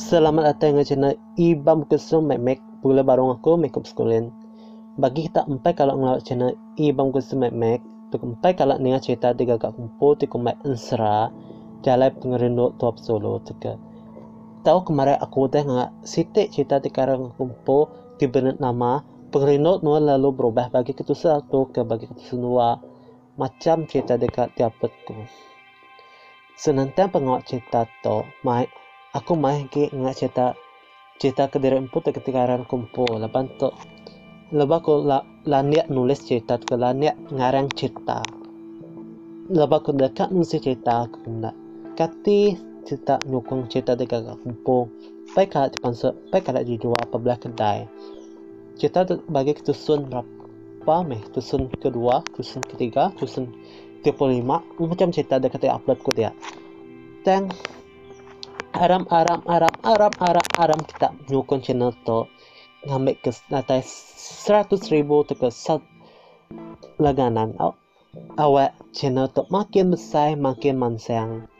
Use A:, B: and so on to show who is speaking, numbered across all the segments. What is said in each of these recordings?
A: Selamat datang ke channel Ibam Kusum Mek Mek Pula barong aku Makeup Sekolah Bagi kita empat kalau ngelawat channel Ibam Kusum Mek Mek Tuk empat kalau dengar cerita tiga kak kumpul Tiga mek ensera Jalan pengerindu tuap solo Tiga Tahu kemarin aku teh nggak sitik cerita tiga orang kumpul Diberi nama Pengerindu nua lalu berubah bagi kita satu ke bagi kita semua Macam cerita dekat tiapetku Senantiasa pengawat cerita tu Mai aku main ke nggak cerita cerita ke diri empu ketika ran kumpul lepas tu lepas aku la, la niat nulis cerita ke la niat ngarang cerita. Lepas aku dekat nulis cerita aku nak kati cerita nyukung cerita dekat kumpul pai kalau dipansu pai kalau dijual apa belah kedai. Cerita bagi ketusun berapa meh? Tusun kedua tusun ketiga tusun 35 macam cerita dekat upload ku dia. Thank aram aram aram aram aram aram. Kita nyukun channel to ngambil ke natai seratus ribu tu ke sat laganan aw awak channel to makin besar makin mansang.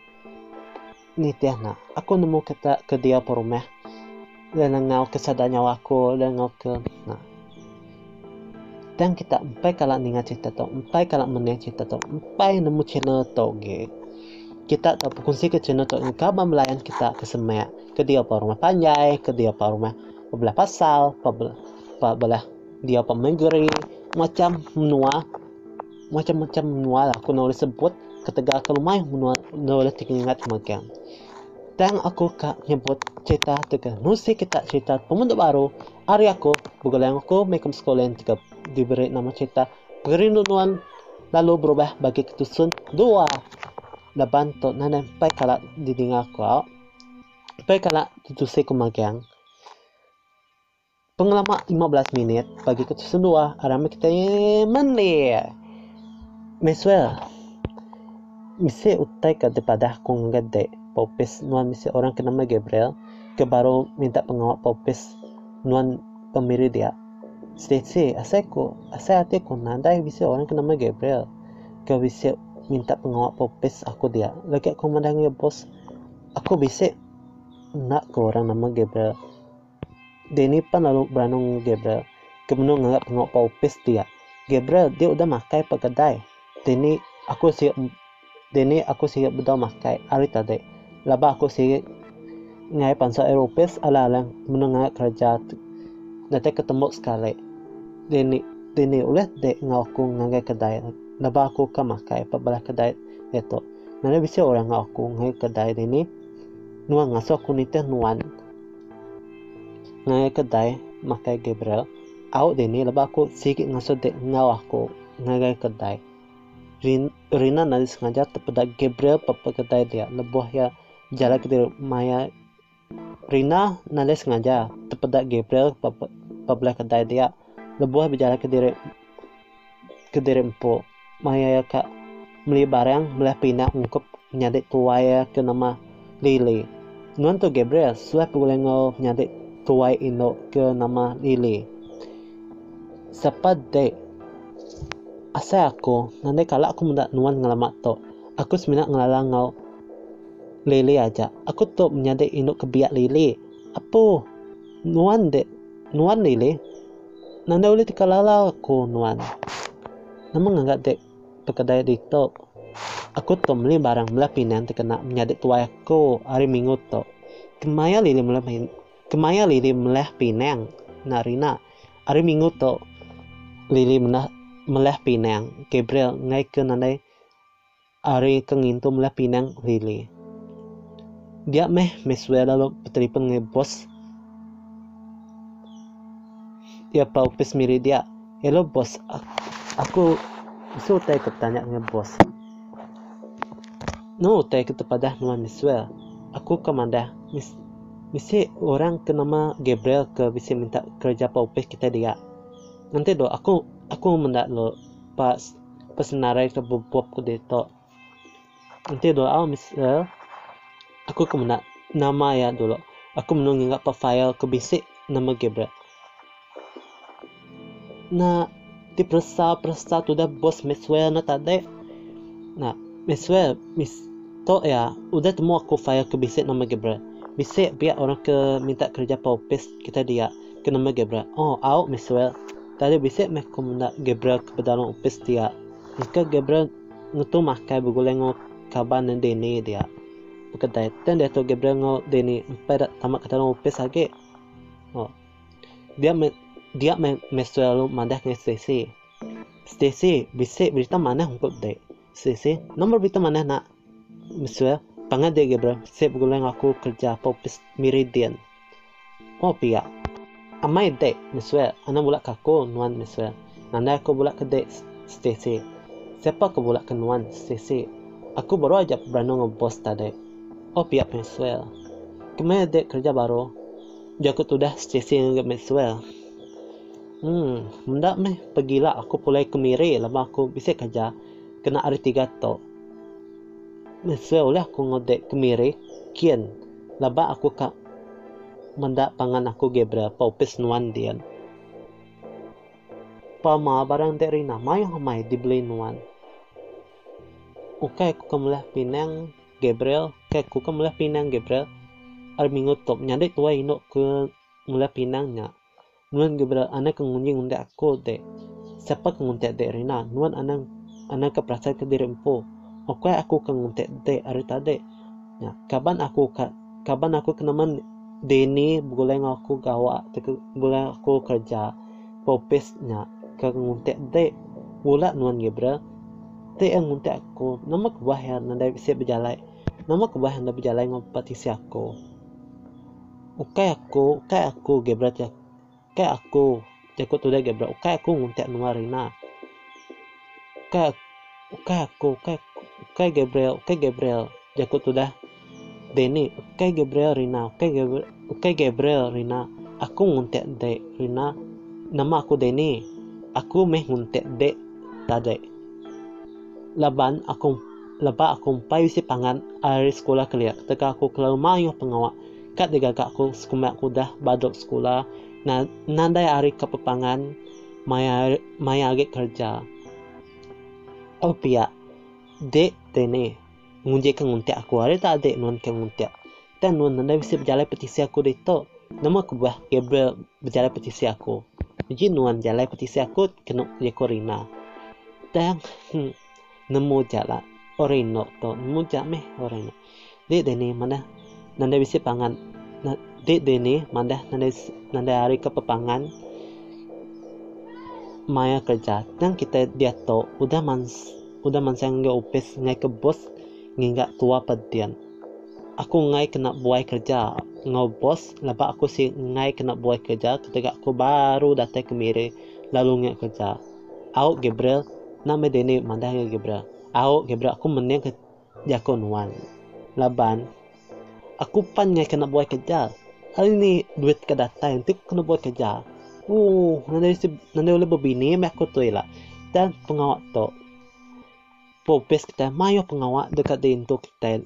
A: Ni tiah na aku nemu kata ke dia porumeh dan ngau kesadannya aku dan ngau ke na dan kita empai kalau ningat cerita to empai kalau meneng cerita to empai nemu channel to ge kita tak berfungsi ke channel untuk kabar melayan kita ke semak ke dia rumah panjai ke dia rumah belah pasal belah dia apa menggeri macam menua macam-macam menua lah aku nulis sebut ketika aku lumai menua nulis ingat makan dan aku kak nyebut cerita tega nusi kita cerita pemuda baru hari aku bukan yang aku mekum sekolah yang tiga diberi nama cerita perinduan lalu berubah bagi ketusun dua laban to nanan pai kala didinga ko pai kala tutuse ko magyang pengelama 15 menit bagi ke semua arame kita mani meswel mise utai ka depada kung gade popes nuan mise orang ke nama Gabriel ke baru minta pengawal popes nuan pemiri dia. Stacey, aseko, asai ate ko nandai bisa orang ke nama Gabriel ke bisa minta pengawal popes aku dia. Lagi aku mandangnya bos aku bisa nak ke orang nama Gabriel. Denny pun lalu beranung Gabriel. Kemudian nganggap pengawal popes dia. Gabriel dia udah makai pegadai. Denny aku siap Denny aku siap udah makai hari tadi. Laba aku siap ngai pansa Eropes ala alang menengah kerja nanti ketemu sekali. Denny Denny ulah dek ngaku ngai kedai laba aku ka makai pa bala kedai eto nana bisa orang aku ngai kedai ini. Nuan ngaso aku nite nuan. Ngai kedai makai Gabriel. Au dini laba aku sikit ngaso de ngau aku ngai kedai. Rin, Rina nanti sengaja terpada Gabriel papa kedai dia. Lebuh ya jalan ke Maya. Rina nanti sengaja terpada Gabriel papa kedai dia. Lebuh berjalan ke diri ke diri maya ka meli barang melah pina ungkup nyadik tuai ke nama Lily. Nuan tu Gabriel suai pulengo nyadik tuai ino ke nama Lily. Siapa dek asa aku nanti kalau aku muda nuan ngalamat to aku seminat ngalalang ngau Lily aja. Aku tu menyadik ino kebiak Lily apa nuan dek nuan Lily nanti boleh tikalala aku nuan. Namun nggak dek kedai dito aku to beli barang belah pinan terkena menyadik tua aku hari minggu to kemaya lili melah kemaya lili melah pinang narina hari minggu to lili melah melah pinang Gabriel ngai ke nanai hari kengintu melah pinang lili. Dia meh meswe lalu petelipon ngai bos. Dia paupis miri dia. Hello bos aku So tay tanya nga bos. No tay kita pada nuan miswell. Aku kemanda mis misi orang ke nama Gabriel ke bisa minta kerja paupis kita dia. Nanti do aku aku mendak lo pas pesenarai ke bubuk ku deto. Nanti do aku misal aku ke mana nama ya dulu. Aku menunggu pa file ke bisi nama Gabriel. Nah, ti prasa prasa tu da bos meswell na tade. Na meswell mis to ya udah temu aku fire ke bisit nama gebra bisa biar orang ke minta kerja paupis kita dia ke nama Gabriel. Oh out Well tadi bisa mek nak Gabriel ke dalam upis dia. Jika Gabriel ngutu makai beguleng kaban dan deni dia. Kedai dan dia tu Gabriel ngo deni empat tamat dalam upis lagi. Oh dia dia me, Maxwell mandah ke Stacy Stacy bisa berita mana untuk dek Stacy nomor berita mana nak Maxwell Pangade gebra, sep gulang aku kerja popis meridian. Oh pia. Amai dek, miswe, ana bulak kako nuan miswe. Nanda aku bulak ke dek Stacy. Siapa aku bulak ke nuan Stacy? Aku baru aja berani bos tadi. Oh pia miswe. Ke mana dek kerja baru? Jakut udah Stacy yang miswe. Hmm, mendak meh pergilah aku pulai kemiri lama aku bisa kerja kena hari tiga tok Seolah aku ngodek kemiri, kian, laba aku ka mendak pangan aku gebra paupis nuan dian. Pama barang dari nama yang hamai dibeli nuan. Ukai aku kemulah pinang Gabriel, kai aku kemulah pinang Gabriel. Ar minggu top tua ino ke mula pinangnya. Nuan Gabriel anak kengunjing undak aku de. Siapa kenguntek de Rina? Nuan anak anak keperasaan ke diri empu okay aku kang nguntek de ari tade. Ya kaban aku ka kaban aku kenaman deni buleng aku gawa buleng aku kerja. Popes nya kang nguntek de. Wala nuan gebra te ang nguntek aku. Nama kubah ya nanda bisa berjalan nama kubah yang berjalan si aku. Okay aku okay aku gebra ya okay aku Jago tu dah gebra okay aku nguntek nuarina okay okay aku okay Oke Gabriel, oke Gabriel, Jakut udah. Denny, oke Gabriel Rina, oke Gabriel, oke Gabriel Rina. Aku nguntek de Rina. Nama aku Denny. Aku meh nguntek de tade. Laban aku laba aku pai si pangan ari sekolah kelia. Teka aku keluar mayo pengawak. Kat digagak aku sekumak aku dah badok sekolah. Na nandai ari kepepangan maya maya agak kerja. Oh pia, dek tene ngunje kan nguntia aku. Ada tak dek nuan kan nguntia dan nuan nanda bisa berjalan petisi aku to nama aku bah Gabriel berjalan petisi aku. Jadi nuan jalan petisi aku kena ya Corina dan hmm, nemu jalan orino to nemu jalan meh orino dek dene mana? Nanda bisa pangan dek dene mana nanda nanda hari ke pepangan maya kerja. Dan kita dia to udah mans udah mansang nggak upes ngai ke bos nggak tua pedian. Aku ngai kena buai kerja. Ngau bos laba aku si ngai kena buai kerja ketika aku baru datang ke miri lalu ngai kerja. Au Gabriel nama deni mandah Gabriel. Au Gabriel aku meneng ke jakonuan laban aku pan ngai kena buai kerja hari ini duit kedatang itu kena buat kerja. Uh nanti nanti oleh berbini aku tuh lah. Dan pengawat tuh popes kita mayo pengawak dekat dinto kita.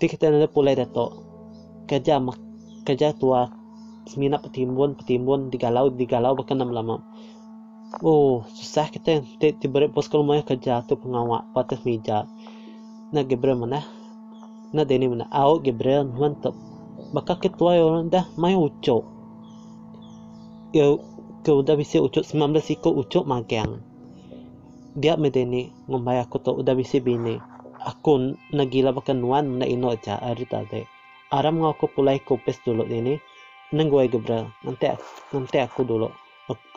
A: Ti kita nada pulai dato kerja mak kerja tua. Semina petimbun petimbun digalau digalau bahkan enam lama oh susah kita ti beri pos kalau mau kerja tu pengawak patas meja. Na gebre mana? Na deni mana? Au gebre mantap maka ketua dah mayo ucok ya kau dah bisa ucok 19 ikut ucok magang. Dia medeni ngombai aku to udah bisa bini. Aku nagila bakan nuan na ino aja ari tade aram nga aku pulai kopes dulu ini nang gue gebra. Nanti nanti aku dulu.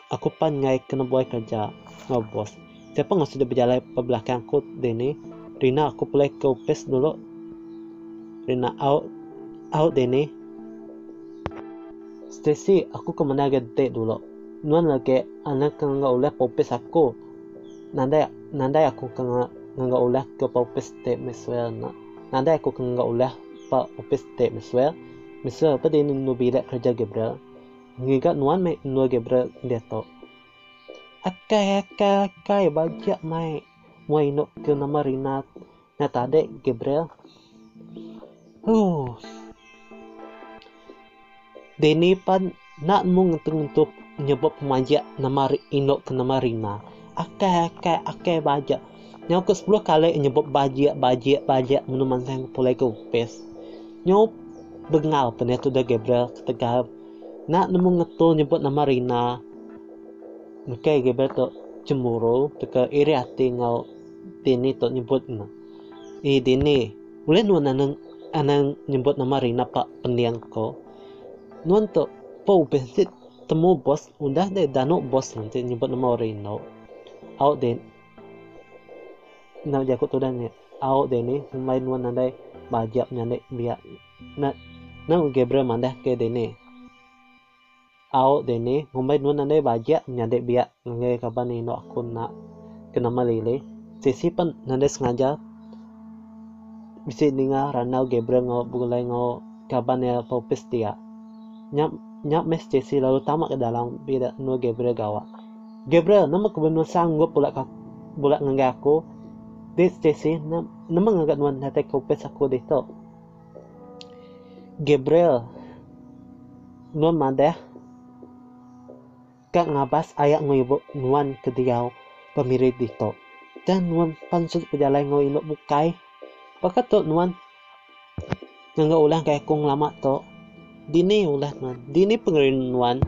A: Aku pan ngai kena buat kerja nggak bos. Siapa nggak sudah berjalan ke belakang aku dini? Rina aku pulai kopes dulu. Rina out out dini Stacy aku ke mana gede dulu. Nuan lagi anak nggak oleh popes aku. Nandai nandai aku kena nggak ulah ke popes te meswell na nandai aku kena nggak ulah pa popes te meswell meswell apa dia nu bila kerja Gabriel. Ngiga nuan me Gabriel dia to akai akai akai baca mai. Mau ino ke nama Rina na tade Gabriel. Huh Deni pan nak mung untuk nyebab pemanja nama ino ke nama Rina. Akai akai akai baja nyau ke 10 kali nyebut bajak bajak bajak minuman sang pulai ke upes nyau bengal pene tu dah Gabriel ketegap nak nemu ngetul nyebut nama Rina. Oke Gabriel tu cemburu teka iri hati ngau tini tu nyebut na. I dini boleh nuan anang anang nyebut nama Rina pak pendiang ko nuan tu pau bensit temu bos udah deh dano bos nanti nyebut nama Rina out den nak jakut tu dan out den ni main nuan nandai bajak nyandai biak. Na na Gabriel mandah ke au dene ngomai nun ande bajak nyandek biak. Ngai kaban ni no aku nak kena malile sisi pan nande sengaja. Bisi ninga ranau Gabriel ngo bulai ngo kaban ya popis dia nyap nyap mes Jesse lalu tamak ke dalam bida nu Gabriel gawa. Gabriel nama kebenuan sanggup pula kak pula ngai aku. This Jesse nama ngagat nuan hati kopes aku deh Gabriel nuan madah kak ngabas ayak ngoy nuan kediaw pemirit dito dan nuan pansut pejalai ngoy ilok bukai pakat to nuan nggak ulang kayak kong lama to dini ulah nuan dini pengerin nuan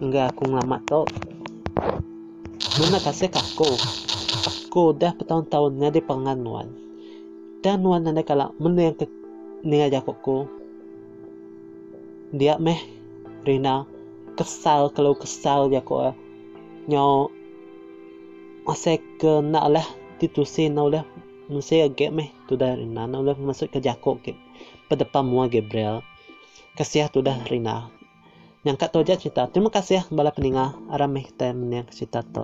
A: nggak kong lama to mana kasih kakko aku? Dah bertahun-tahun ngade pangan nuan dan nuan nanda kala mana yang ke ninga jakokku dia meh Rina. Kesal kalau kesal ya kok eh. nyo ase ke nak lah titusi na lah mesti agak meh tu dah Rina na lah masuk ke jako ke pada pamua Gabriel kasih tu dah Rina. Yang kat toja cerita. Terima kasih bala peninga arameh kita menang cerita tu